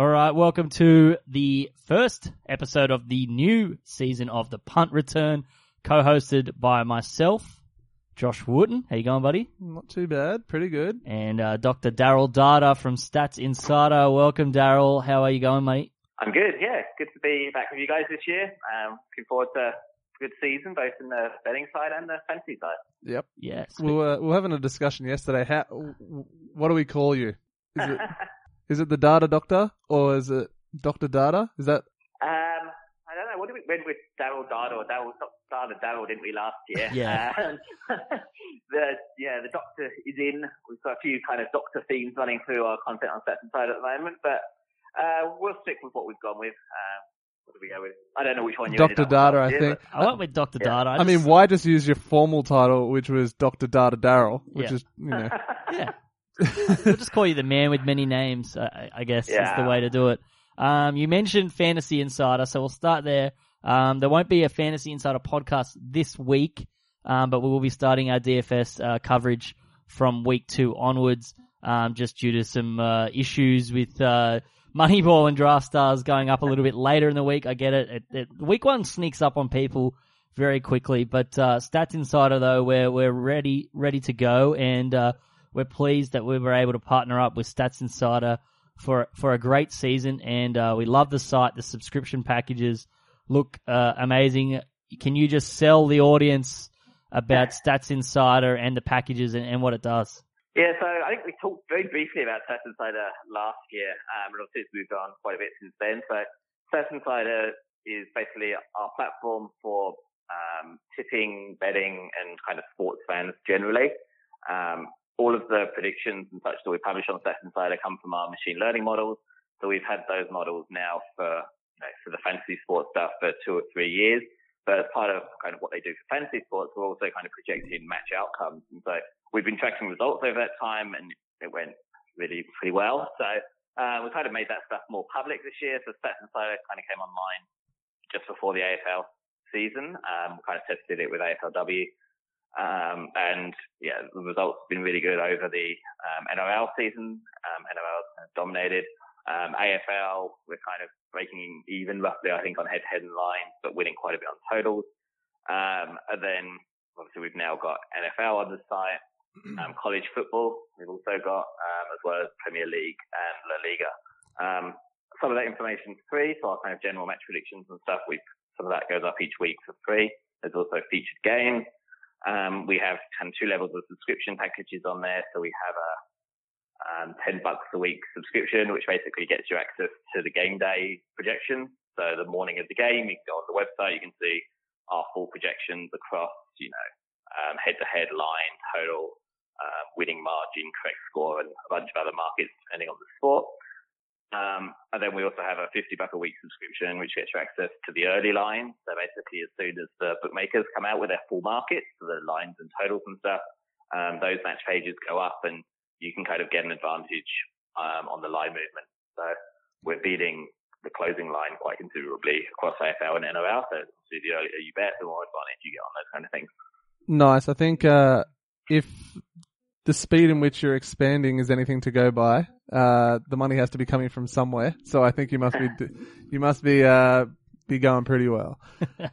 All right, welcome to the first episode of the new season of the Punt Return, co-hosted by myself, Josh Wooten. How you going, buddy? Not too bad. Pretty good. And uh, Dr. Daryl Data from Stats Insider. Welcome, Daryl. How are you going, mate? I'm good. Yeah, good to be back with you guys this year. Um, looking forward to a good season, both in the betting side and the fantasy side. Yep. Yes. We were, we were having a discussion yesterday. How, what do we call you? Is it, is it the Data Doctor or is it Doctor Data? Is that? Um, I don't know. What did we went with Daryl Dada or Daryl Dada Daryl, didn't we last year? Yeah. Um, the yeah, the Doctor is in. We've got a few kind of Doctor themes running through our content on Stats Side at the moment, but uh, we'll stick with what we've gone with. Uh, what do we go with? I don't know which one you Dr. ended up with Data, last I year, think. but- I went with Dr. Yeah. Data. I mean, just- why just use your formal title, which was Doctor Data Daryl, which Yeah. is you know. Yeah. we'll just call you the man with many names, I, I guess is the way to do it. Um, you mentioned Fantasy Insider, so we'll start there. Um, there won't be a Fantasy Insider podcast this week, um, but we will be starting our DFS uh, coverage from week two onwards, um, just due to some uh, issues with uh, Moneyball and Draft Stars going up a little bit later in the week. I get it. it, it week one sneaks up on people very quickly, but uh, Stats Insider though, we're we're ready ready to go, and uh, we're pleased that we were able to partner up with Stats Insider for for a great season, and uh, we love the site. The subscription packages look uh, amazing. Can you just sell the audience about Stats Insider and the packages and, and what it does? Yeah, so I think we talked very briefly about Stats Insider last year, um, and obviously it's moved on quite a bit since then. So Stats Insider is basically our platform for um, tipping, betting, and kind of sports fans generally. Um, all of the predictions and such that we publish on Stats Insider come from our machine learning models. So we've had those models now for you know, for the fantasy sports stuff for two or three years. But as part of kind of what they do for fantasy sports, we're also kind of projecting match outcomes. And so we've been tracking results over that time and it went really pretty well. So uh, we kind of made that stuff more public this year. So Stats Insider kind of came online just before the AFL season. Um, we kind of tested it with AFLW. Um, and yeah, the results have been really good over the um, NRL season. Um, NRL dominated. Um, AFL, we're kind of breaking even roughly, I think, on head-to-head and lines, but winning quite a bit on totals. Um, and then obviously we've now got NFL on the site, um, college football. We've also got, um, as well as Premier League and La Liga. Um, some of that information is free, so our kind of general match predictions and stuff, we some of that goes up each week for free. There's also featured games. Um, we have kind of two levels of subscription packages on there. So we have a um, 10 bucks a week subscription, which basically gets you access to the game day projections. So the morning of the game, you can go on the website, you can see our full projections across, you know, um, head-to-head line, total, uh, winning margin, correct score, and a bunch of other markets depending on the sport. Um, and then we also have a 50 buck a week subscription, which gets you access to the early lines. So basically, as soon as the bookmakers come out with their full markets, so the lines and totals and stuff, um, those match pages go up and you can kind of get an advantage um, on the line movement. So we're beating the closing line quite considerably across AFL and NRL. So the earlier you bet, the more advantage you get on those kind of things. Nice. I think uh, if the speed in which you're expanding is anything to go by, uh, the money has to be coming from somewhere. So I think you must be you must be uh, be going pretty well.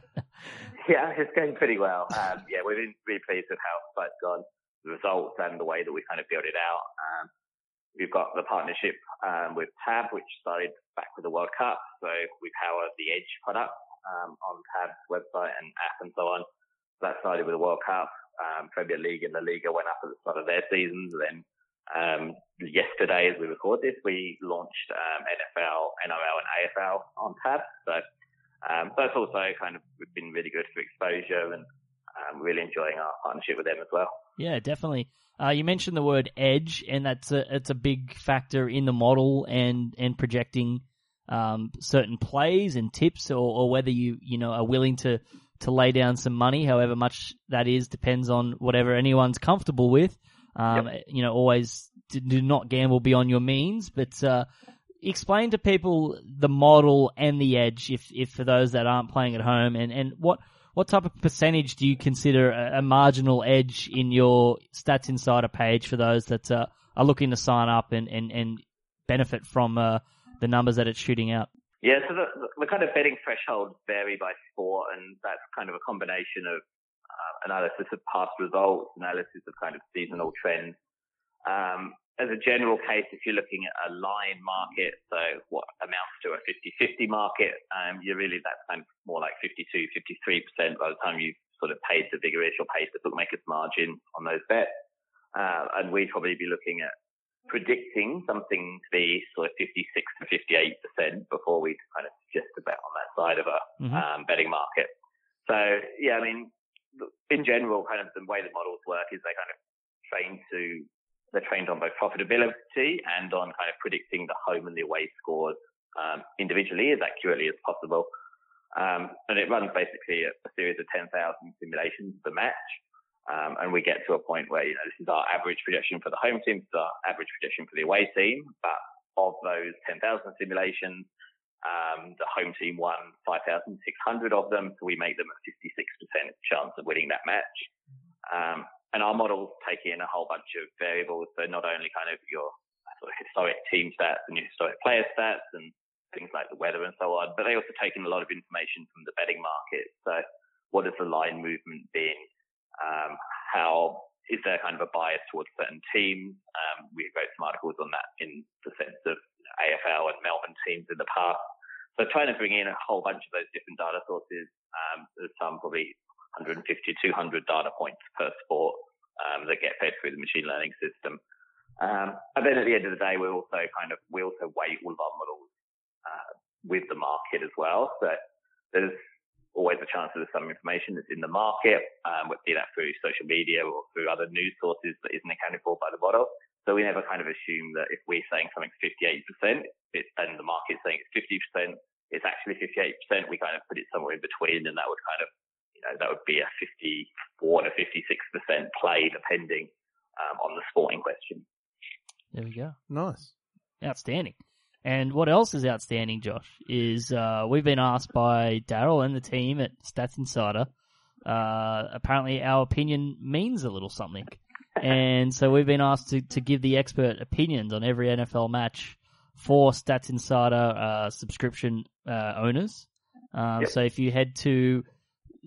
Yeah, it's going pretty well. Um, yeah, we've been really pleased with how it's gone, the results and the way that we kind of built it out. Um, we've got the partnership um, with Tab, which started back with the World Cup. So we power the Edge product um, on Tab's website and app and so on. That started with the World Cup. Um, Premier League and the Liga went up at the start of their seasons. Then um, yesterday, as we record this, we launched um, NFL, NRL, and AFL on Tab. So um, also kind of been really good for exposure and um, really enjoying our partnership with them as well. Yeah, definitely. Uh, you mentioned the word edge, and that's a it's a big factor in the model and and projecting um, certain plays and tips, or, or whether you you know are willing to to lay down some money, however much that is, depends on whatever anyone's comfortable with. Um, You know, always do, do not gamble beyond your means, but uh, explain to people the model and the edge, if if for those that aren't playing at home, and and what what type of percentage do you consider a, a marginal edge in your Stats Insider page for those that uh, are looking to sign up and, and, and benefit from uh, the numbers that it's shooting out. Yeah, so the, the kind of betting thresholds vary by sport, and that's kind of a combination of uh, analysis of past results, analysis of kind of seasonal trends. Um, as a general case, if you're looking at a line market, so what amounts to a 50-50 market, um, you're really that's kind of more like 52, 53% by the time you've sort of paid the vigorish or paid the bookmaker's margin on those bets. Uh, and we'd probably be looking at predicting something to be sort of 56 to 58% before we kind of suggest a bet on that side of a Mhm. um, betting market. So yeah, I mean, in general, kind of the way the models work is they kind of train to they're trained on both profitability and on kind of predicting the home and the away scores um, individually as accurately as possible. Um, and it runs basically a, a series of 10,000 simulations of the match. Um, and we get to a point where, you know, this is our average projection for the home team, this is our average projection for the away team. But of those 10,000 simulations, um, the home team won 5,600 of them. So we make them a 56% chance of winning that match. Um, and our models take in a whole bunch of variables. So not only kind of your sort of historic team stats and your historic player stats and things like the weather and so on, but they also take in a lot of information from the betting market. So what has the line movement been? Um, how is there kind of a bias towards certain teams? Um, we wrote some articles on that in the sense of AFL and Melbourne teams in the past. So trying to bring in a whole bunch of those different data sources. Um, there's some probably 150, 200 data points per sport um, that get fed through the machine learning system. Um, and then at the end of the day, we also kind of we also weight all of our models uh, with the market as well. So there's always a chance that there's some information that's in the market, um, be that through social media or through other news sources that isn't accounted for by the model. So we never kind of assume that if we're saying something's 58% it, and the market's saying it's 50%, it's actually 58%. We kind of put it somewhere in between and that would kind of, you know, that would be a 54 to 56% play depending um, on the sport in question. There we go. Nice. Outstanding. And what else is outstanding, Josh, is uh, we've been asked by Daryl and the team at Stats Insider. Uh, apparently, our opinion means a little something. And so we've been asked to, to give the expert opinions on every NFL match for Stats Insider uh, subscription uh, owners. Um, Yep. So if you head to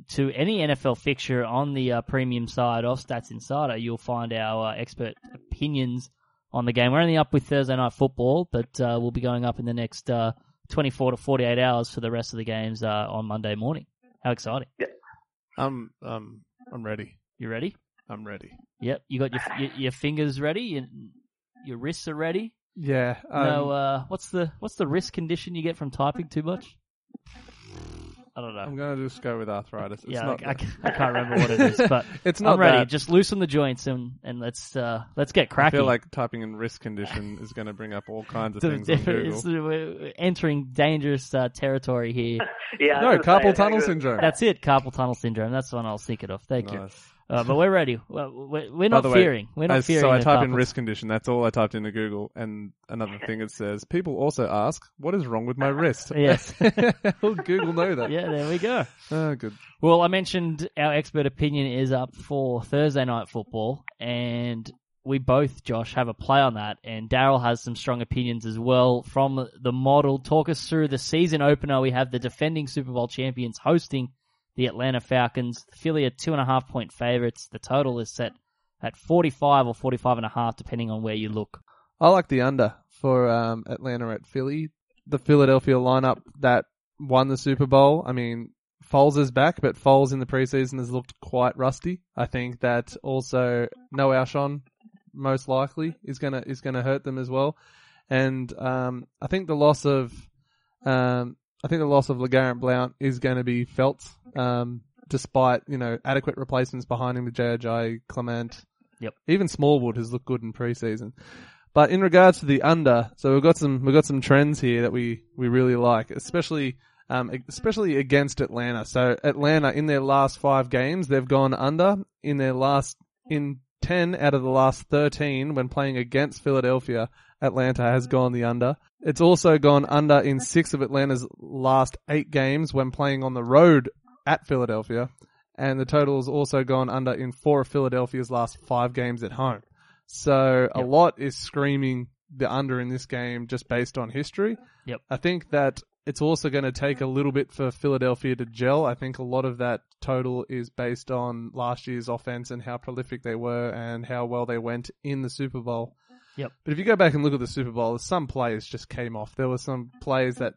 to any NFL fixture on the uh, premium side of Stats Insider, you'll find our uh, expert opinions on the game. We're only up with Thursday night football, but uh, we'll be going up in the next uh, 24 to 48 hours for the rest of the games uh, on Monday morning. How exciting! Yeah. I'm um I'm ready. You ready? I'm ready. Yep. You got your your, your fingers ready. Your, your wrists are ready. Yeah. Um, no. Uh, what's the what's the wrist condition you get from typing too much? I don't know. I'm gonna just go with arthritis. It's yeah, not, I, I I can't remember what it is, but it's not I'm ready. that. Just loosen the joints and and let's uh, let's get cracking. I feel like typing in wrist condition is going to bring up all kinds of things on Google. it's- we're entering dangerous uh, territory here. Yeah, No, was say, carpal tunnel syndrome. That's it, carpal tunnel syndrome. That's the one I'll was thinking of. Thank you. Uh, but we're ready. We're, we're not way, fearing. We're not As- fearing. so I type in wrist condition. That's all I typed into Google. And another thing it says, people also ask, what is wrong with my wrist? Yes. Google know that? Yeah, there we go. Oh, good. Well, I mentioned our expert opinion is up for Thursday night football, and we both, Josh, have a play on that. And Daryl has some strong opinions as well from the model. Talk us through the season opener. We have the defending Super Bowl champions hosting the Atlanta Falcons. The Philly are two and a half point favorites. The total is set at 45 or 45 and a half, depending on where you look. I like the under for um, Atlanta at Philly. The Philadelphia lineup that won the Super Bowl. I mean, Foles is back, but Foles in the preseason has looked quite rusty. I think that also no Alshon most likely is gonna is gonna hurt them as well. And um, I think the loss of um, I think the loss of LeGarrette Blount is going to be felt, um, despite you know adequate replacements behind him with JJ Clement. Yep. Even Smallwood has looked good in preseason. But in regards to the under, so we've got some we've got some trends here that we, we really like, especially um, especially against Atlanta. So Atlanta in their last five games, they've gone under. In their last in ten out of the last thirteen, when playing against Philadelphia, Atlanta has gone the under. It's also gone under in six of Atlanta's last eight games when playing on the road at Philadelphia, and the total has also gone under in four of Philadelphia's last five games at home. So a lot is screaming the under in this game just based on history. Yep. I think that it's also going to take a little bit for Philadelphia to gel. I think a lot of that total is based on last year's offense and how prolific they were and how well they went in the Super Bowl. Yep. But if you go back and look at the Super Bowl, some players just came off. There were some plays that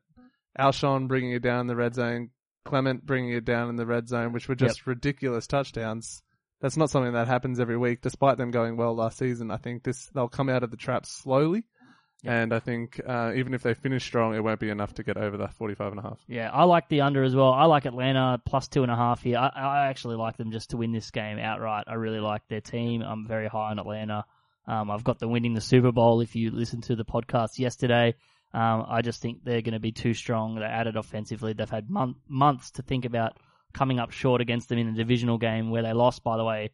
Alshon bringing it down in the red zone, Clement bringing it down in the red zone, which were just ridiculous touchdowns. That's not something that happens every week, despite them going well last season. I think this they'll come out of the trap slowly, and I think uh, even if they finish strong, it won't be enough to get over the 45 and a half. Yeah, I like the under as well. I like Atlanta plus two and a half here. I, I actually like them just to win this game outright. I really like their team. I'm very high on Atlanta. Um, I've got them winning the Super Bowl. If you listen to the podcast yesterday, um, I just think they're going to be too strong. They're added offensively. They've had month, months to think about coming up short against them in a divisional game where they lost, by the way,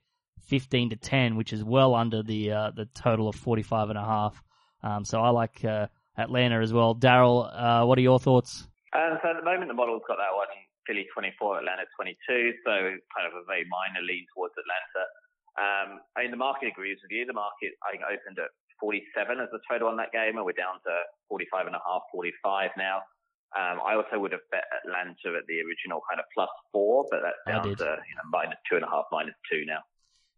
15 to 10, which is well under the uh, the total of 45 and a half. Um, so I like uh, Atlanta as well. Daryl, uh, what are your thoughts? Um, so at the moment, the model's got that one Philly 24, Atlanta 22, so kind of a very minor lean towards Atlanta. Um, I mean, the market agrees with you. The market, I think, opened at 47 as the total on that game, and we're down to 45 and a half, 45 now. Um, I also would have bet Atlanta at the original kind of plus four, but that's down to you know minus two and a half, minus two now.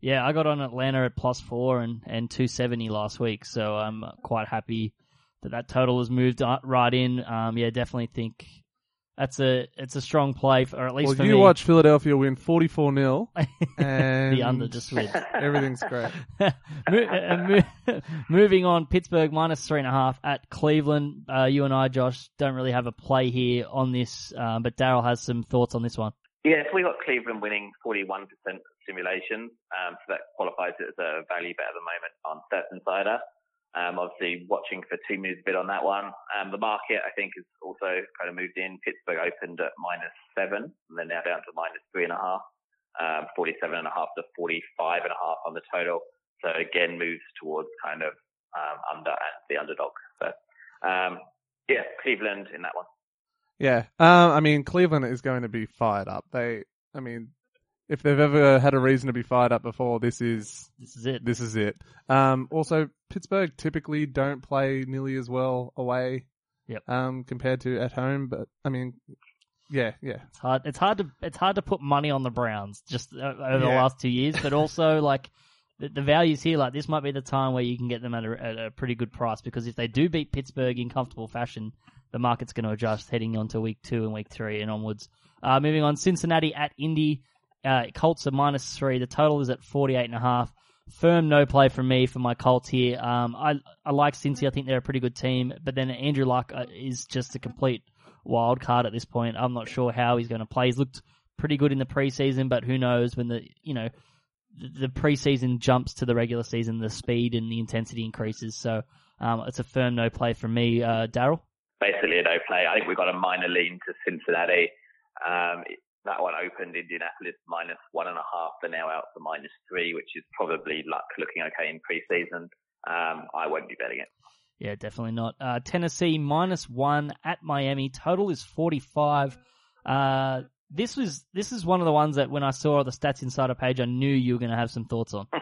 Yeah, I got on Atlanta at plus four and, and 270 last week, so I'm quite happy that that total has moved uh, right in. Um, yeah, definitely think that's a it's a strong play, for, or at least Well, for you me. watch Philadelphia win 44 0 and the under just wins. everything's great. Mo- uh, mo- Moving on, Pittsburgh minus three and a half at Cleveland. Uh, you and I, Josh, don't really have a play here on this, um, but Daryl has some thoughts on this one. Yes, we got Cleveland winning 41% of simulations, um, so that qualifies it as a value bet at the moment on Stats Insider. Um, obviously watching for two moves a bit on that one. Um, the market, I think, has also kind of moved in. Pittsburgh opened at minus seven, and they're now down to minus three and a half, um, 47 and a half to 45 and a half on the total. So again, moves towards kind of, um, under the underdog. So, um, yeah, Cleveland in that one. Yeah. Um, I mean, Cleveland is going to be fired up. They, I mean, if they've ever had a reason to be fired up before, this is This is it. this is it. Um, also, Pittsburgh typically don't play nearly as well away. Yep. Um, compared to at home, but I mean, yeah, yeah, It's hard. It's hard to it's hard to put money on the Browns just uh, over the Yeah. last two years, but also like the, the values here. Like this might be the time where you can get them at a, at a pretty good price because if they do beat Pittsburgh in comfortable fashion, the market's going to adjust heading on to week two and week three and onwards. Uh, moving on, Cincinnati at Indy. Uh, Colts are minus three. The total is at forty eight and a half. Firm no play from me for my Colts here. Um, I I like Cincy. I think they're a pretty good team, but then Andrew Luck uh, is just a complete wild card at this point. I'm not sure how he's going to play. He's looked pretty good in the preseason, but who knows when the you know the, preseason jumps to the regular season, the speed and the intensity increases. So um, it's a firm no play from me, uh, Daryl. basically a no play. I think we've got a minor lean to Cincinnati. Um, that one opened Indianapolis minus one and a half. They're now out for minus three, which is probably Luck looking okay in preseason. Um, I won't be betting it. Yeah, definitely not. Uh, Tennessee minus one at Miami. Total is forty five. Uh, this was this is one of the ones that when I saw the Stats Insider page, I knew you were going to have some thoughts on.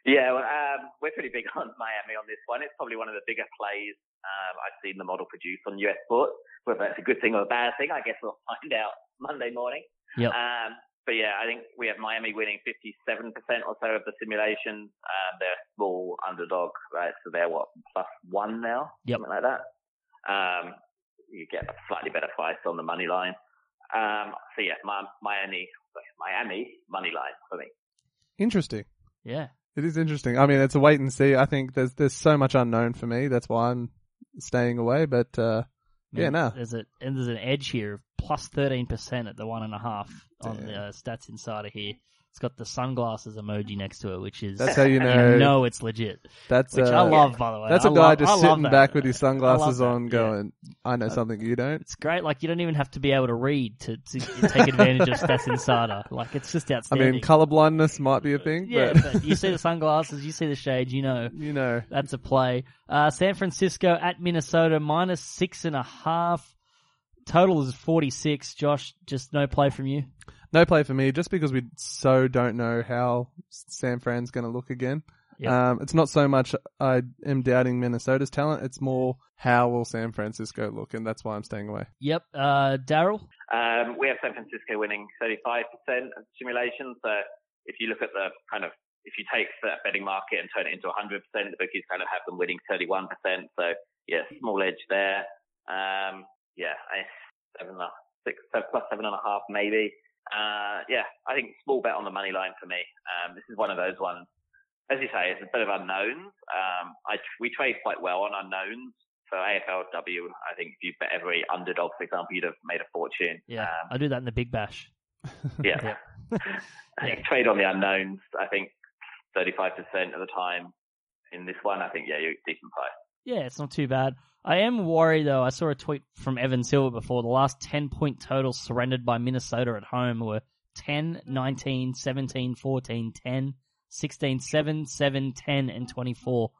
Yeah, well, um, we're pretty big on Miami on this one. It's probably one of the bigger plays um, I've seen the model produce on US Sports. Whether that's a good thing or a bad thing, I guess we'll find out Monday morning. Yep. Um, but yeah, I think we have Miami winning 57% or so of the simulations. Um, they're a small underdog, right? So they're what, plus one now? Yep. Something like that. Um, you get a slightly better price on the money line. Um, so yeah, Mi- Miami, sorry, Miami money line for me. interesting. Yeah. It is interesting. I mean, it's a wait and see. I think there's there's so much unknown for me. That's why I'm staying away. But uh, yeah, Man, no, There's a and there's an edge here of plus thirteen percent at the one and a half on the Damn. uh, Stats Insider here. It's got the sunglasses emoji next to it, which is that's how you know. you know it's legit. That's Which uh, I love, by the way. That's a a guy just sitting that. back with his I love sunglasses that, on, yeah. going, "I know something you don't." It's great. Like you don't even have to be able to read to, to take advantage of Stats Insider. Like it's just outstanding. I mean, color blindness might be a thing, yeah, but, but you see the sunglasses, you see the shades, you know you know, that's a play. Uh, San Francisco at Minnesota minus six and a half. Total is forty six. Josh, just no play from you. no play for me. Just because we so don't know how San Fran's going to look again. Yep. Um, it's not so much I am doubting Minnesota's talent. It's more how will San Francisco look, and that's why I'm staying away. Yep. Uh, Daryl. Um, we have San Francisco winning 35% of simulation. So if you look at the kind of, if you take that betting market and turn it into 100%, the bookies kind of have them winning 31%. So yeah, small edge there. Um, yeah, I, seven and a, six, plus seven and a half maybe. Uh, yeah, I think small bet on the money line for me. Um, this is one of those ones. As you say, it's a bit of unknowns. Um, I, we trade quite well on unknowns. For AFLW, I think if you bet every underdog, for example, you'd have made a fortune. Yeah, Um, I do that in the Big Bash. yeah. I think trade on the unknowns. I think 35% of the time in this one, I think, yeah, you're decent price. Yeah, it's not too bad. I am worried though. I saw a tweet from Evan Silva before. The last 10 point totals surrendered by Minnesota at home were 10, 19, 17, 14, 10, 16, 7, 7, 10, and 24.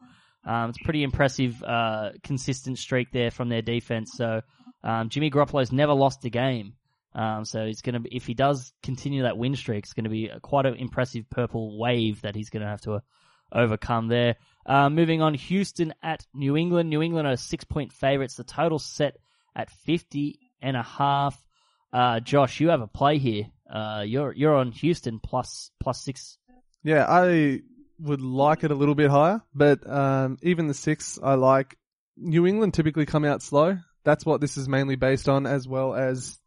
Um, it's pretty impressive, uh, consistent streak there from their defense. So, um, Jimmy Garoppolo's never lost a game. Um, so it's going to be, if he does continue that win streak, it's going to be a, quite an impressive purple wave that he's going to have to uh, overcome there. Uh, moving on, Houston at New England. New England are six point favorites. The total set at 50 and a half. Uh, Josh, you have a play here. Uh, you're, you're on Houston plus, plus six. Yeah, I would like it a little bit higher, but um, even the six I like. New England typically come out slow. That's what this is mainly based on, as well as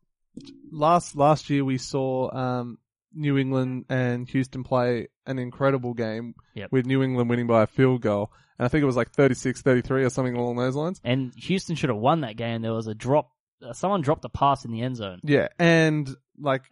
last last year we saw um, New England and Houston play an incredible game Yep. with New England winning by a field goal. And I think it was like 36-33 or something along those lines. And Houston should have won that game. There was a drop. Uh, someone dropped a pass in the end zone. Yeah, and like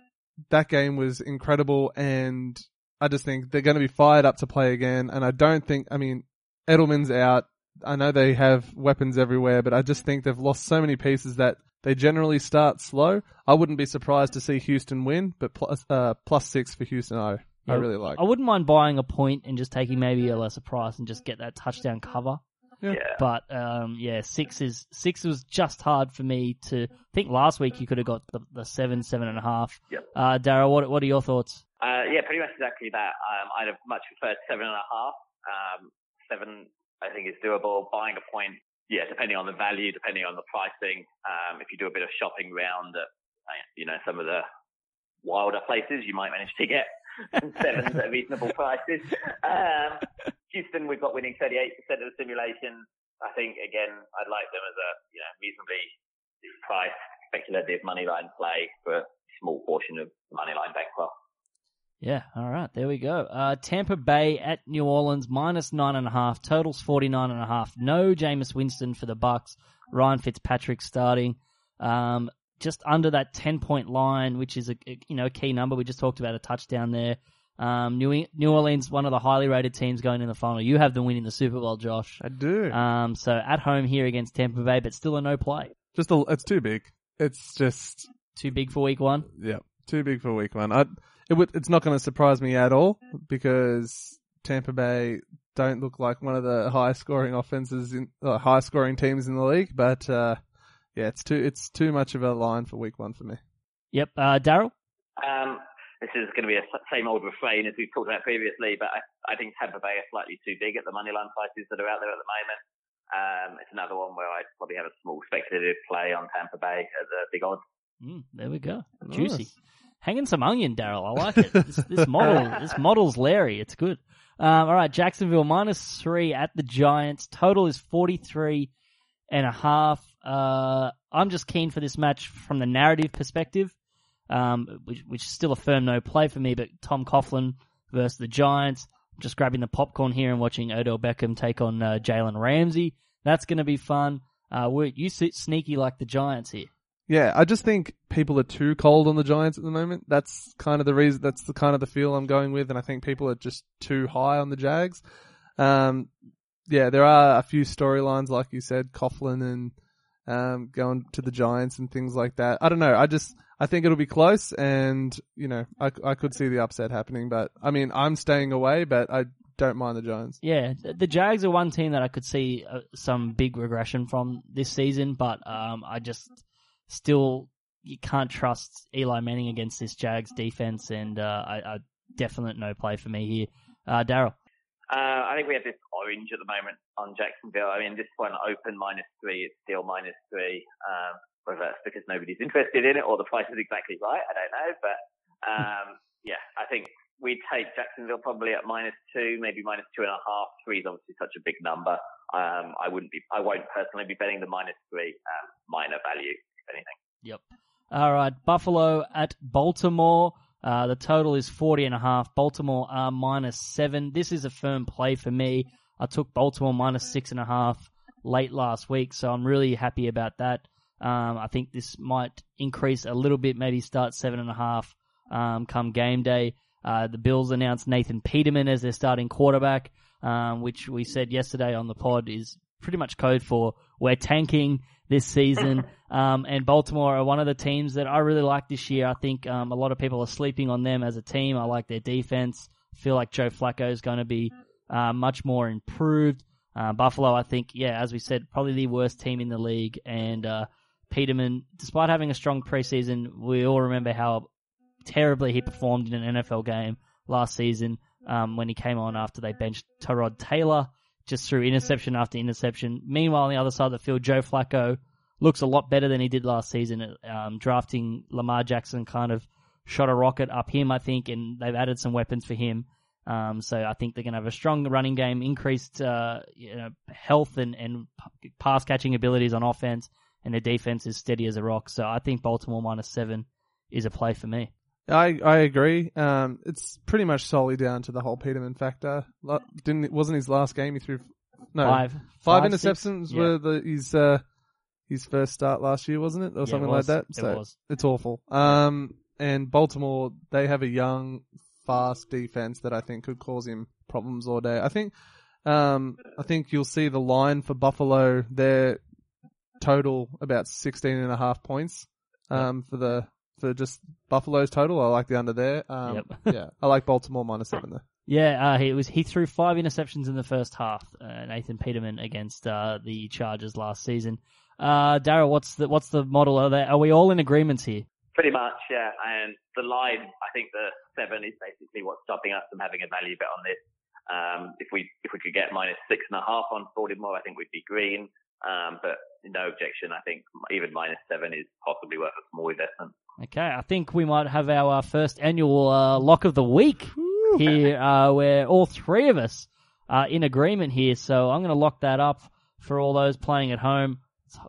that game was incredible, and I just think they're going to be fired up to play again. And I don't think, I mean, Edelman's out. I know they have weapons everywhere, but I just think they've lost so many pieces that they generally start slow. I wouldn't be surprised to see Houston win, but plus uh, plus six for Houston, I I really like. I wouldn't mind buying a point and just taking maybe a lesser price and just get that touchdown cover. Yeah. Yeah. But um, yeah, six is six was just hard for me to I think. Last week you could have got the, the seven, seven and a half. Yep. Uh, Daryl, what what are your thoughts? Uh, yeah, pretty much exactly that. Um, I'd have much preferred seven and a half. Um, seven, I think, is doable. Buying a point, yeah, depending on the value, depending on the pricing. Um, if you do a bit of shopping round at, uh, you know, some of the wilder places, you might manage to get sevens at reasonable prices. Um, Houston, we've got winning 38% of the simulation. I think, again, I'd like them as a, you know, reasonably priced speculative money line play for a small portion of the money line bankroll. Yeah, all right, there we go. Uh, Tampa Bay at New Orleans minus nine and a half. Totals forty nine and a half. No Jameis Winston for the Bucks. Ryan Fitzpatrick starting. Um, just under that ten point line, which is a a, you know key number. We just talked about a touchdown there. Um, New New Orleans, one of the highly rated teams going in the final. You have them winning the Super Bowl, Josh. I do. Um, so at home here against Tampa Bay, but still a no play. just a, it's too big. It's just Too big for week one. Yeah, too big for week one. I, it would, it's not going to surprise me at all because Tampa Bay don't look like one of the high scoring offenses in uh, high scoring teams in the league. But uh, yeah, it's too it's too much of a line for week one for me. Yep. Uh, Daryl. Um, this is going to be a s- same old refrain as we've talked about previously, but I, I think Tampa Bay are slightly too big at the money line prices that are out there at the moment. Um, it's another one where I'd probably have a small speculative play on Tampa Bay at the big odds. Mm, there we go. Juicy. Hanging some onion, Daryl. I like it. This, this model, this model's Larry. It's good. Um, all right, Jacksonville minus three at the Giants. Total is forty three and a half. Uh, I'm just keen for this match from the narrative perspective, um, which, which is still a firm no play for me. But Tom Coughlin versus the Giants. I'm just grabbing the popcorn here and watching Odell Beckham take on uh, Jalen Ramsey. That's going to be fun. Uh, you sit sneaky like the Giants here. Yeah, I just think people are too cold on the Giants at the moment. That's kind of the reason. That's the kind of the feel I'm going with, and I think people are just too high on the Jags. Um, yeah, there are a few storylines, like you said, Coughlin and um, going to the Giants and things like that. I don't know. I just I think it'll be close, and you know, I I could see the upset happening, but I mean, I'm staying away, but I don't mind the Giants. Yeah, the, Jags are one team that I could see uh, some big regression from this season, but um, I just still you can't trust Eli Manning against this Jags defense, and uh, I, I definite no play for me here. Uh, Daryl, Uh, I think we have this orange at the moment on Jacksonville. I mean, this one open minus three, it's still minus three. Um, whether that's because nobody's interested in it or the price is exactly right, I don't know. But um, yeah, I think we take Jacksonville probably at minus two, maybe minus two and a half. Three is obviously such a big number. Um, I wouldn't be, I won't personally be betting the minus three. Um, minor value, anything. Yep. All right, Buffalo at Baltimore. Uh, the total is 40 and a half. Baltimore are minus seven. This is a firm play for me. I took Baltimore minus six and a half late last week, so I'm really happy about that. Um, I think this might increase a little bit, maybe start seven and a half um, come game day. Uh, the Bills announced Nathan Peterman as their starting quarterback, um, which we said yesterday on the pod is pretty much code for we're tanking this season. Um, and Baltimore are one of the teams that I really like this year. I think um, a lot of people are sleeping on them as a team. I like their defense. feel like Joe Flacco is going to be uh, much more improved. Uh, Buffalo, I think, yeah, as we said, probably the worst team in the league. And uh, Peterman, despite having a strong preseason, we all remember how terribly he performed in an NFL game last season um, when he came on after they benched Tyrod Taylor just through interception after interception. Meanwhile, on the other side of the field, Joe Flacco looks a lot better than he did last season. Um, drafting Lamar Jackson kind of shot a rocket up him, I think, and they've added some weapons for him. Um, so I think they're going to have a strong running game, increased uh, you know, health and, and pass catching abilities on offense, and their defense is steady as a rock. So I think Baltimore minus seven is a play for me. I I agree. Um, it's pretty much solely down to the whole Peterman factor. Didn't wasn't his last game he threw no Five. five, Five, interceptions six? were the his uh his first start last year, wasn't it, or Yeah, something it like that? It So was. it's awful. Um, and Baltimore they have a young, fast defense that I think could cause him problems all day. I think. Um, I think you'll see the line for Buffalo. Their total about 16 and a half points. Um, for the for just Buffalo's total. I like the under there. Um, Yep. yeah, I like Baltimore minus seven there. Yeah, uh, he was he threw five interceptions in the first half. Uh, Nathan Peterman against uh, the Chargers last season. Uh, Daryl, what's the what's the model? Are, they, are we all in agreements here? Pretty much, yeah. And the line, I think the seven is basically what's stopping us from having a value bet on this. Um, if we if we could get minus six and a half on Baltimore, I think we'd be green. Um, but no objection. I think even minus seven is possibly worth a small investment. Okay, I think we might have our uh, first annual uh, lock of the week here, uh, where all three of us are in agreement here. So I'm going to lock that up for all those playing at home.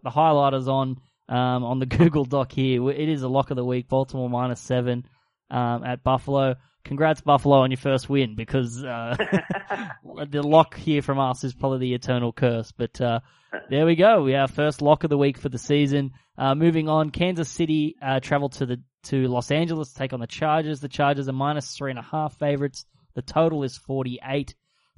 The highlighters on um, on the Google Doc here. It is a lock of the week. Baltimore minus seven um, at Buffalo. Congrats, Buffalo, on your first win because uh, the lock here from us is probably the eternal curse. But uh, there we go. We have first lock of the week for the season. Uh, moving on, Kansas City uh, traveled to the to Los Angeles to take on the Chargers. The Chargers are minus three and a half favorites. The total is forty eight.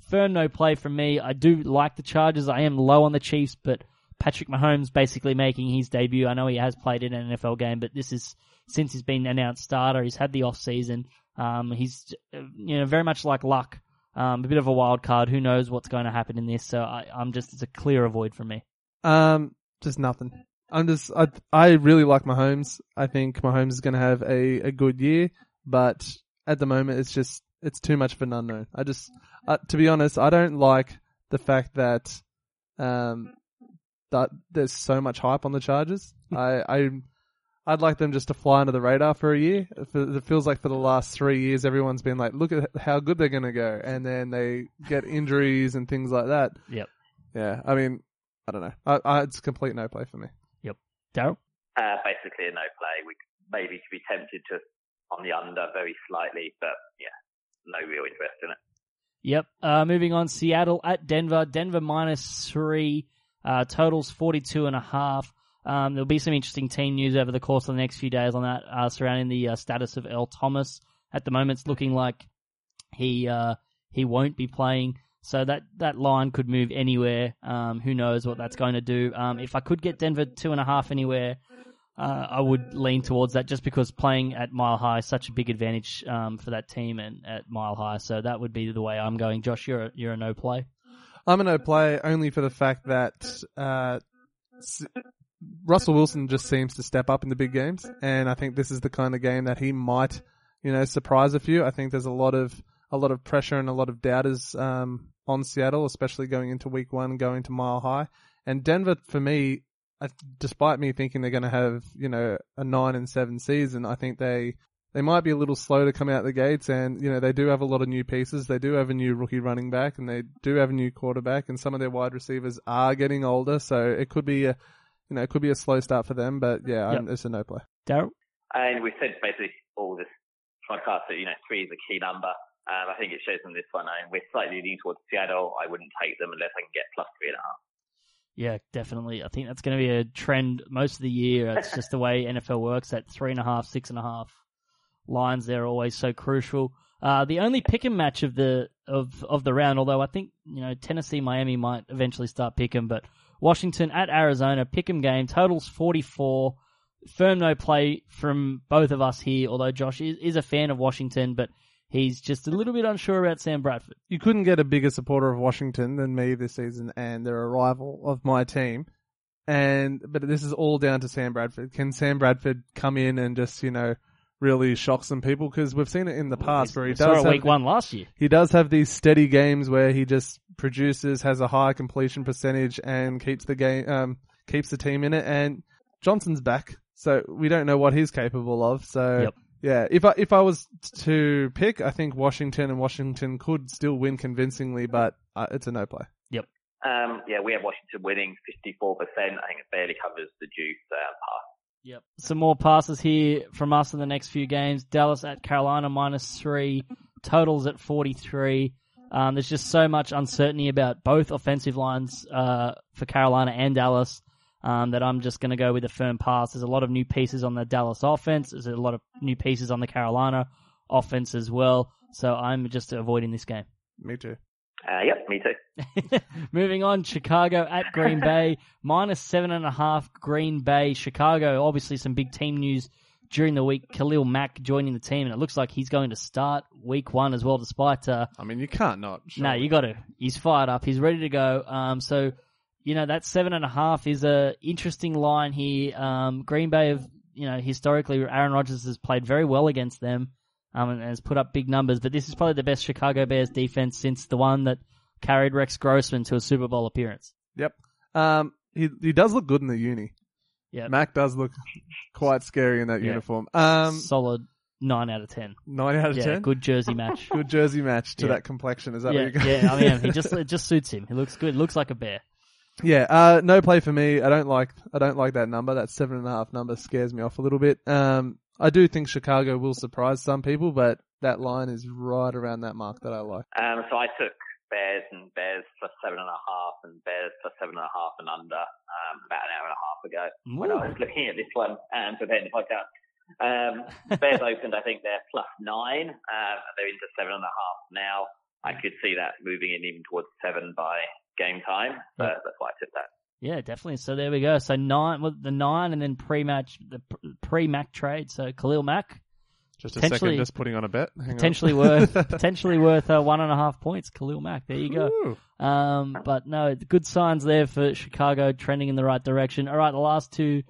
Firm no play from me. I do like the Chargers. I am low on the Chiefs, but Patrick Mahomes basically making his debut. I know he has played in an NFL game, but this is since he's been announced starter. He's had the off season. Um, he's uh, you know very much like Luck, um, a bit of a wild card. Who knows what's going to happen in this? So I, I'm just it's a clear avoid for me. Um, just nothing. I'm just I I really like Mahomes. I think Mahomes is going to have a, a good year, but at the moment it's just it's too much of an unknown. I just uh, to be honest, I don't like the fact that um that there's so much hype on the Chargers. I I I'd like them just to fly under the radar for a year. It feels like for the last three years, everyone's been like, look at how good they're going to go. And then they get injuries and things like that. Yep. Yeah. I mean, I don't know. I, I, it's complete no play for me. Yep. Daryl. Uh, basically a no play. We maybe could be tempted to on the under very slightly, but yeah, no real interest in it. Yep. Uh, moving on, Seattle at Denver. Denver minus three. Uh, totals 42 and a half. Um, there'll be some interesting team news over the course of the next few days on that, uh, surrounding the uh, status of Earl Thomas. At the moment, it's looking like he, uh, he won't be playing. So that, that line could move anywhere. Um, who knows what that's going to do. Um, if I could get Denver two and a half anywhere, uh, I would lean towards that just because playing at Mile High is such a big advantage um, for that team and at Mile High. So that would be the way I'm going. Josh, you're a, you're a no play. I'm a no play only for the fact that uh, Russell Wilson just seems to step up in the big games, and I think this is the kind of game that he might, you know, surprise a few. I think there's a lot of a lot of pressure and a lot of doubters um, on Seattle, especially going into week one, going to Mile High. And Denver, for me, despite me thinking they're going to have you know a nine and seven season, I think they they might be a little slow to come out the gates, and you know they do have a lot of new pieces. They do have a new rookie running back, and they do have a new quarterback, and some of their wide receivers are getting older, so it could be a you know it could be a slow start for them. But yeah, I'm, it's a no play. Daryl? And we've said basically all this podcast that, you know, three is a key number. Um, I think it shows in this one. I mean, we're slightly leaning towards Seattle. I wouldn't take them unless I can get plus three and a half. Yeah, definitely. I think that's going to be a trend most of the year. It's just the way NFL works. That three and a half, six and a half lines there are always so crucial. Uh, the only pick and match of the of of the round, although I think you know Tennessee, Miami might eventually start picking, but Washington at Arizona pick 'em game totals forty four. Firm no play from both of us here. Although Josh is, is a fan of Washington, but he's just a little bit unsure about Sam Bradford. You couldn't get a bigger supporter of Washington than me this season, and they're a rival of my team. And but this is all down to Sam Bradford. Can Sam Bradford come in and just you know really shock some people? Because we've seen it in the past where he We saw does have week one last year. he does have these steady games where he just produces, has a high completion percentage, and keeps the game, um, keeps the team in it. And Johnson's back, so we don't know what he's capable of. So Yep. yeah, if I if I was to pick, I think Washington and Washington could still win convincingly, but uh, it's a no play. Yep. Um, yeah, we have Washington winning 54%. I think it barely covers the juice uh, pass. Yep. Some more passes here from us in the next few games. Dallas at Carolina minus three. Totals at 43. Um, there's just so much uncertainty about both offensive lines uh, for Carolina and Dallas um, that I'm just going to go with a firm pass. There's a lot of new pieces on the Dallas offense. There's a lot of new pieces on the Carolina offense as well. So I'm just avoiding this game. Me too. Uh, yep, me too. Moving on, Chicago at Green Bay, minus seven and a half. Green Bay, Chicago. Obviously, some big team news during the week. Khalil Mack joining the team, and it looks like he's going to start week one as well. Despite uh, I mean, you can't not. no, you got to. He's fired up. He's ready to go. Um, so you know that seven and a half is a interesting line here. Um, Green Bay have you know historically Aaron Rodgers has played very well against them. Um, and has put up big numbers, but this is probably the best Chicago Bears defense since the one that carried Rex Grossman to a Super Bowl appearance. Yep. Um, he he does look good in the uni. Yeah, Mack does look quite scary in that Yeah. uniform. Um, solid nine out of ten. nine out of Yeah, ten. good jersey match. Good jersey match to Yeah. that complexion. Is that yeah, what you got? yeah. I mean, he just it just suits him. He looks good. Looks like a bear. Yeah, uh, no play for me. I don't like I don't like that number. That seven and a half number scares me off a little bit. Um, I do think Chicago will surprise some people, but that line is right around that mark that I like. Um, so I took Bears and Bears plus seven and a half and Bears plus seven and a half and under um, about an hour and a half ago when I was looking at this one and preparing the podcast. Um, Bears opened, I think they're plus nine. Um, they're into seven and a half now. I could see that moving in even towards seven by game time, but that's why I took that. Yeah, definitely. So there we go. So nine, well, the nine, and then pre-match, the pre-Mack trade. So Khalil Mack Just a second, just putting on a bet. Hang on. potentially worth potentially worth uh, one and a half points. Khalil Mack. There you go. Ooh. Um, but no, good signs there for Chicago trending in the right direction. All right, the last two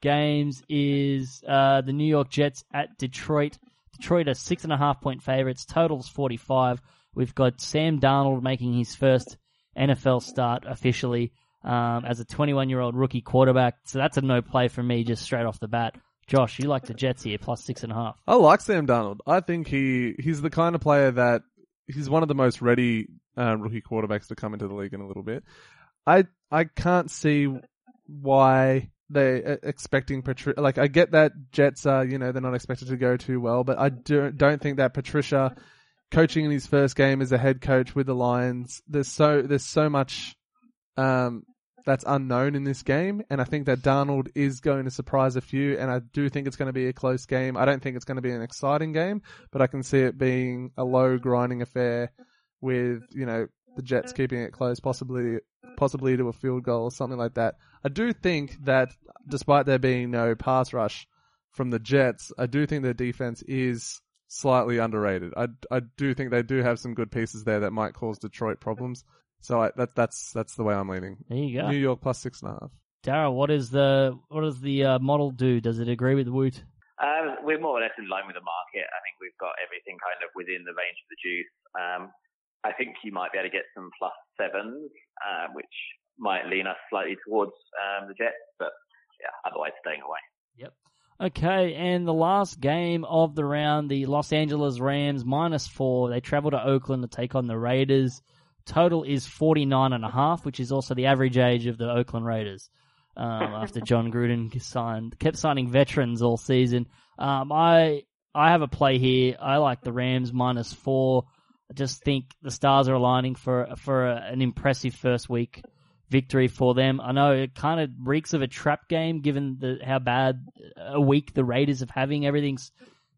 games is uh, the New York Jets at Detroit. Detroit are six and a half point favorites. Totals forty five. We've got Sam Darnold making his first NFL start officially um, as a 21 year old rookie quarterback. So that's a no play for me just straight off the bat. Josh, you like the Jets here, plus six and a half. I like Sam Darnold. I think he he's the kind of player that he's one of the most ready uh, rookie quarterbacks to come into the league in a little bit. I I can't see why they are expecting Patricia. Like I get that Jets are you know they're not expected to go too well, but I do, don't think that Patricia coaching in his first game as a head coach with the Lions. There's so there's so much um, that's unknown in this game, and I think that Darnold is going to surprise a few, and I do think it's going to be a close game. I don't think it's going to be an exciting game, but I can see it being a low grinding affair with you know the Jets keeping it close, possibly possibly to a field goal or something like that. I do think that despite there being no pass rush from the Jets, I do think their defense is slightly underrated. I, I do think they do have some good pieces there that might cause Detroit problems. So I, that that's that's the way I'm leaning. There you go. New York plus six and a half. Daryl, what is the what does the uh, model do? Does it agree with Woot? Um, we're more or less in line with the market. I think we've got everything kind of within the range of the juice. Um, I think you might be able to get some plus sevens, uh, which might lean us slightly towards um, the Jets, but yeah, otherwise staying away. Yep. Okay, and the last game of the round, the Los Angeles Rams minus four. They travel to Oakland to take on the Raiders. Total is 49 and a half, which is also the average age of the Oakland Raiders. Um, after Jon Gruden signed, kept signing veterans all season. Um, I I have a play here. I like the Rams minus four. I just think the stars are aligning for for a, an impressive first week victory for them. I know it kind of reeks of a trap game given the how bad a week the Raiders have having. Everything's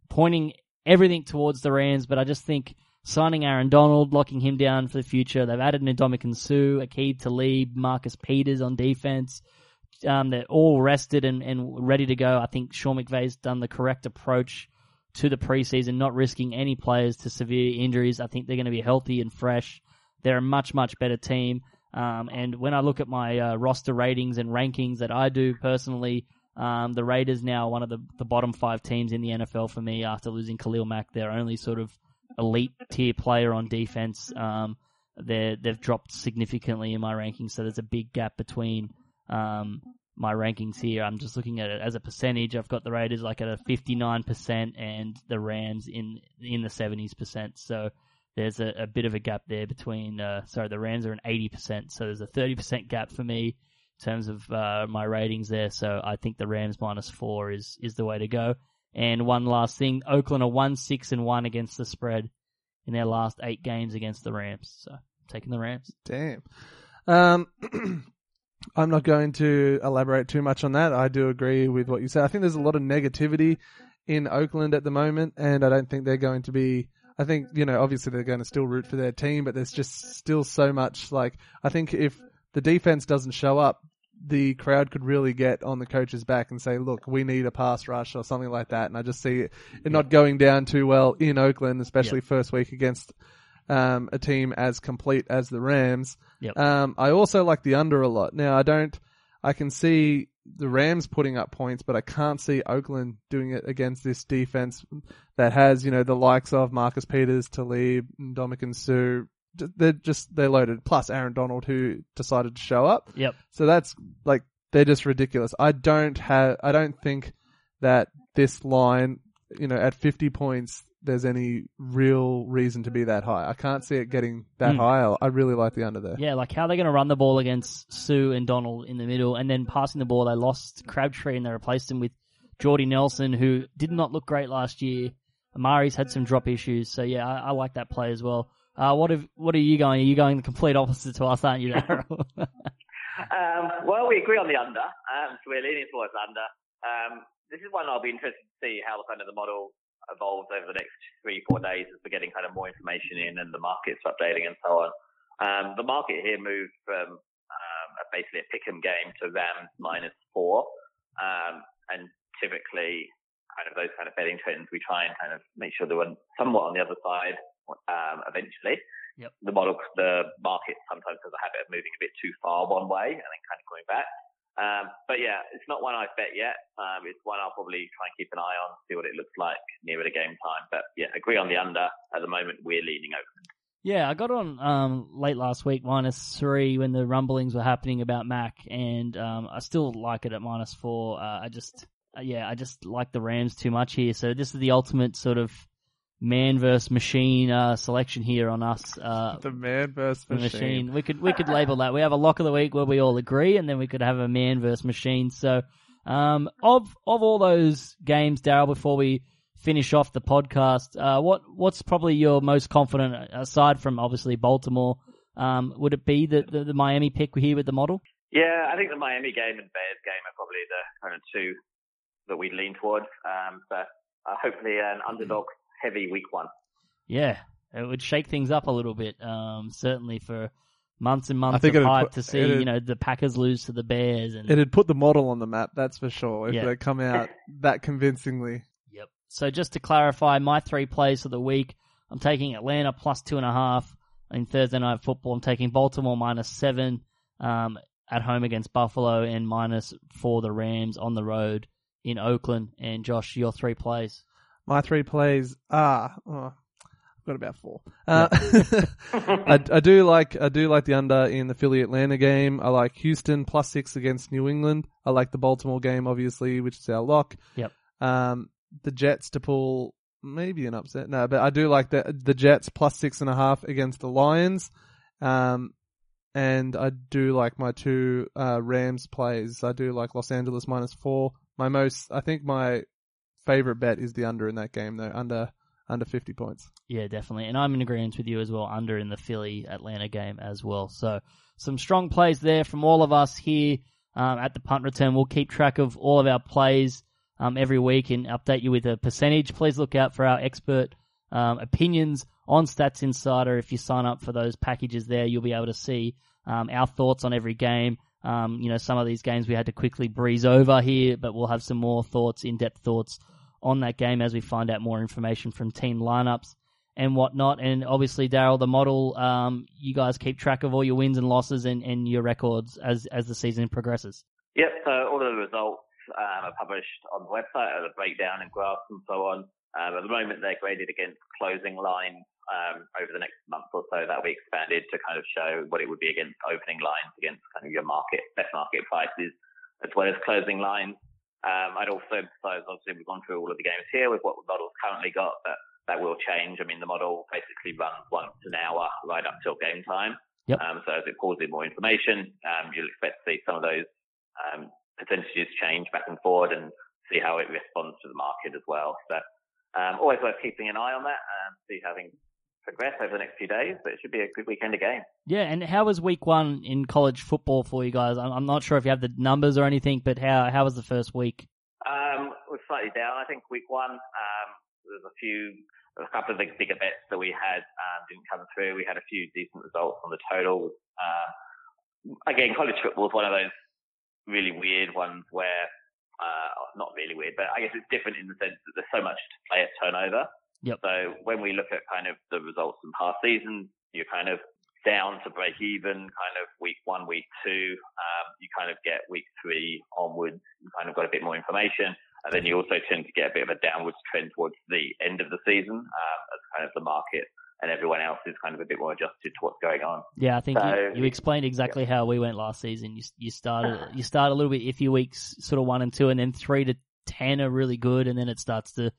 pointing everything towards the Rams, but I just think signing Aaron Donald, locking him down for the future. They've added Ndamukong Suh, Aqib Talib, Marcus Peters on defense. Um, they're all rested and, and ready to go. I think Sean McVay's done the correct approach to the preseason, not risking any players to severe injuries. I think they're going to be healthy and fresh. They're a much, much better team. Um, and when I look at my uh, roster ratings and rankings that I do personally, um, the Raiders now one of the, the bottom five teams in the NFL for me after losing Khalil Mack. They're only sort of elite tier player on defense. Um, they they've dropped significantly in my rankings, so there's a big gap between um, my rankings here. I'm just looking at it as a percentage. I've got the Raiders like at a 59% and the Rams in in the 70s percent. So there's a, a bit of a gap there between. Uh, sorry, the Rams are an 80%, so there's a 30% gap for me in terms of uh, my ratings there. So I think the Rams minus four is is the way to go. And one last thing, Oakland are one six and one against the spread in their last eight games against the Rams. So taking the Rams. Damn. Um, I'm not going to elaborate too much on that. I do agree with what you said. I think there's a lot of negativity in Oakland at the moment, and I don't think they're going to be. I think you know, obviously they're going to still root for their team, but there's just still so much. Like, I think if the defense doesn't show up, the crowd could really get on the coach's back and say, "Look, we need a pass rush or something like that." And I just see it, it not going down too well in Oakland, especially first week against um, a team as complete as the Rams. Yep. Um, I also like the under a lot. Now I don't. I can see the Rams putting up points, but I can't see Oakland doing it against this defense that has, you know, the likes of Marcus Peters, Talib, Ndamukong Suh. They're just they're loaded. Plus Aaron Donald, who decided to show up. Yep. So that's like they're just ridiculous. I don't have. I don't think that this line, you know, at 50 points, there's any real reason to be that high. I can't see it getting that Hmm. high. I really like the under there. Yeah, like how they're they going to run the ball against Suh and Donald in the middle, and then passing the ball, they lost Crabtree and they replaced him with Jordy Nelson, who did not look great last year. Amari's had some drop issues, so yeah, I, I like that play as well. Uh, what have, what are you going? Are you going the complete opposite to us, aren't you, Daryl? Um, well, we agree on the under, um, so we're leaning towards under. Um, this is one I'll be interested to see how the kind of the model evolves over the next three, four days as we're getting kind of more information in and the market's updating and so on. Um, the market here moved from um, a, basically a pick'em game to Rams minus four, um, and typically kind of those kind of betting trends we try and kind of make sure they were somewhat on the other side um, eventually. Yep. The model, the market sometimes has a habit of moving a bit too far one way and then kind of coming back. Um, but yeah, it's not one I've bet yet. Um, it's one I'll probably try and keep an eye on, see what it looks like nearer the game time. But yeah, agree on the under. At the moment, we're leaning Oakland. Yeah, I got on um, late last week minus three when the rumblings were happening about Mack, and um, I still like it at minus four. Uh, I just, uh, yeah, I just like the Rams too much here. So this is the ultimate sort of man versus machine uh, selection here on us. Uh, The man versus the machine. machine. We could we could label that. We have a lock of the week where we all agree, and then we could have a man versus machine. So, um, of of all those games, Daryl, before we finish off the podcast, uh, what what's probably your most confident aside from obviously Baltimore? Um, would it be the, the the Miami pick here with the model? Yeah, I think the Miami game and Bears game are probably the kind of two that we lean towards. Um, so uh, hopefully an underdog heavy week one. Yeah, it would shake things up a little bit. Um, certainly for months and months think of hype put- to see, you know, the Packers lose to the Bears and It'd put the model on the map, that's for sure, if Yeah. they come out that convincingly. Yep. So just to clarify, my three plays for the week, I'm taking Atlanta plus two and a half in Thursday night football. I'm taking Baltimore minus seven um, at home against Buffalo and minus for the Rams on the road in Oakland. And Josh, your three plays. My three plays are. Oh, I've got about four. Uh, I, I do like I do like the under in the Philly Atlanta game. I like Houston plus six against New England. I like the Baltimore game, obviously, which is our lock. Yep. Um, the Jets to pull maybe an upset. No, but I do like the the Jets plus six and a half against the Lions. Um, and I do like my two uh, Rams plays. I do like Los Angeles minus four. My most, I think my favorite bet is the under in that game though, under under fifty points. Yeah, definitely. And I'm in agreement with you as well, under in the Philly Atlanta game as well. So some strong plays there from all of us here um, at the punt return. We'll keep track of all of our plays um, every week and update you with a percentage. Please look out for our expert um, opinions on Stats Insider. If you sign up for those packages there, you'll be able to see um, our thoughts on every game. Um, you know, some of these games we had to quickly breeze over here, but we'll have some more thoughts, in-depth thoughts on that game as we find out more information from team lineups and whatnot. And obviously, Daryl, the model, um, you guys keep track of all your wins and losses and, and your records as as the season progresses. Yep. So all of the results um, are published on the website, the breakdown and graphs and so on. Um, at the moment, they're graded against closing lines. Um, over the next month or so, that'll be expanded to kind of show what it would be against opening lines, against kind of your market, best market prices, as well as closing lines. Um, I'd also emphasize, obviously, we've gone through all of the games here with what the model's currently got, but that will change. I mean, the model basically runs once an hour right up till game time. Yep. Um, so as it pulls in more information, um, you'll expect to see some of those um, percentages change back and forward and see how it responds to the market as well. So um, always worth keeping an eye on that and see how things progress over the next few days. But it should be a good weekend of games. Yeah, and how was week one in college football for you guys? I'm not sure if you have the numbers or anything, but how how was the first week? Um, we're slightly down. I think week one, um, there's a few, a couple of the bigger bets that we had um, didn't come through. We had a few decent results on the total. Uh, again, college football is one of those really weird ones where, uh, not really weird, but I guess it's different in the sense that there's so much to play at turnover. Yep. So when we look at kind of the results in past seasons, you're kind of down to break even, kind of week one, week two. Um, you kind of get week three onwards, you kind of got a bit more information. And then you also tend to get a bit of a downwards trend towards the end of the season, um, as kind of the market and everyone else is kind of a bit more adjusted to what's going on. Yeah, I think So- you, you explained exactly how we went last season. You you started you start a little bit iffy weeks, sort of one and two, and then three to ten are really good, and then it starts to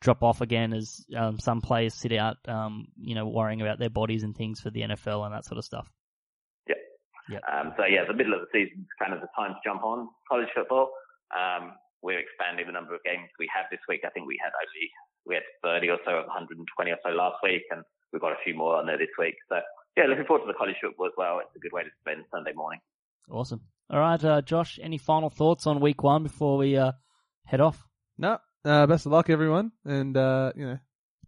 drop off again as um, some players sit out, um, you know, worrying about their bodies and things for the NFL and that sort of stuff. Yeah, Um, so yeah, the middle of the season is kind of the time to jump on college football. Um, we're expanding the number of games we have this week. I think we had only we had 30 or so of 120 or so last week, and we've got a few more on there this week. So yeah, looking forward to the college football as well. It's a good way to spend Sunday morning. Awesome. All right, uh, Josh, any final thoughts on week one before we uh, head off? No, uh, best of luck, everyone, and uh, you know,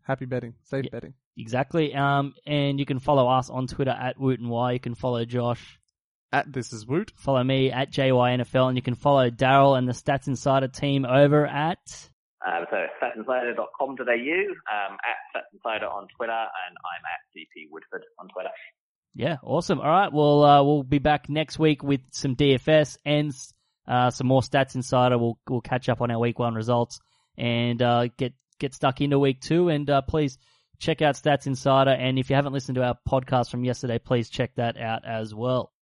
happy betting, safe Yeah. betting. Exactly. Um, and you can follow us on Twitter at Woot and Wye. You can follow Josh At this is Woot. follow me at JYNFL, and you can follow Daryl and the Stats Insider team over at. Um, so statsinsider.com.au, um, at statsinsider on Twitter, and I'm at DP Woodford on Twitter. Yeah, awesome. All right, well, uh, we'll be back next week with some DFS and uh, some more Stats Insider. We'll we'll catch up on our week one results and uh, get get stuck into week two. And uh, please check out Stats Insider. And if you haven't listened to our podcast from yesterday, please check that out as well.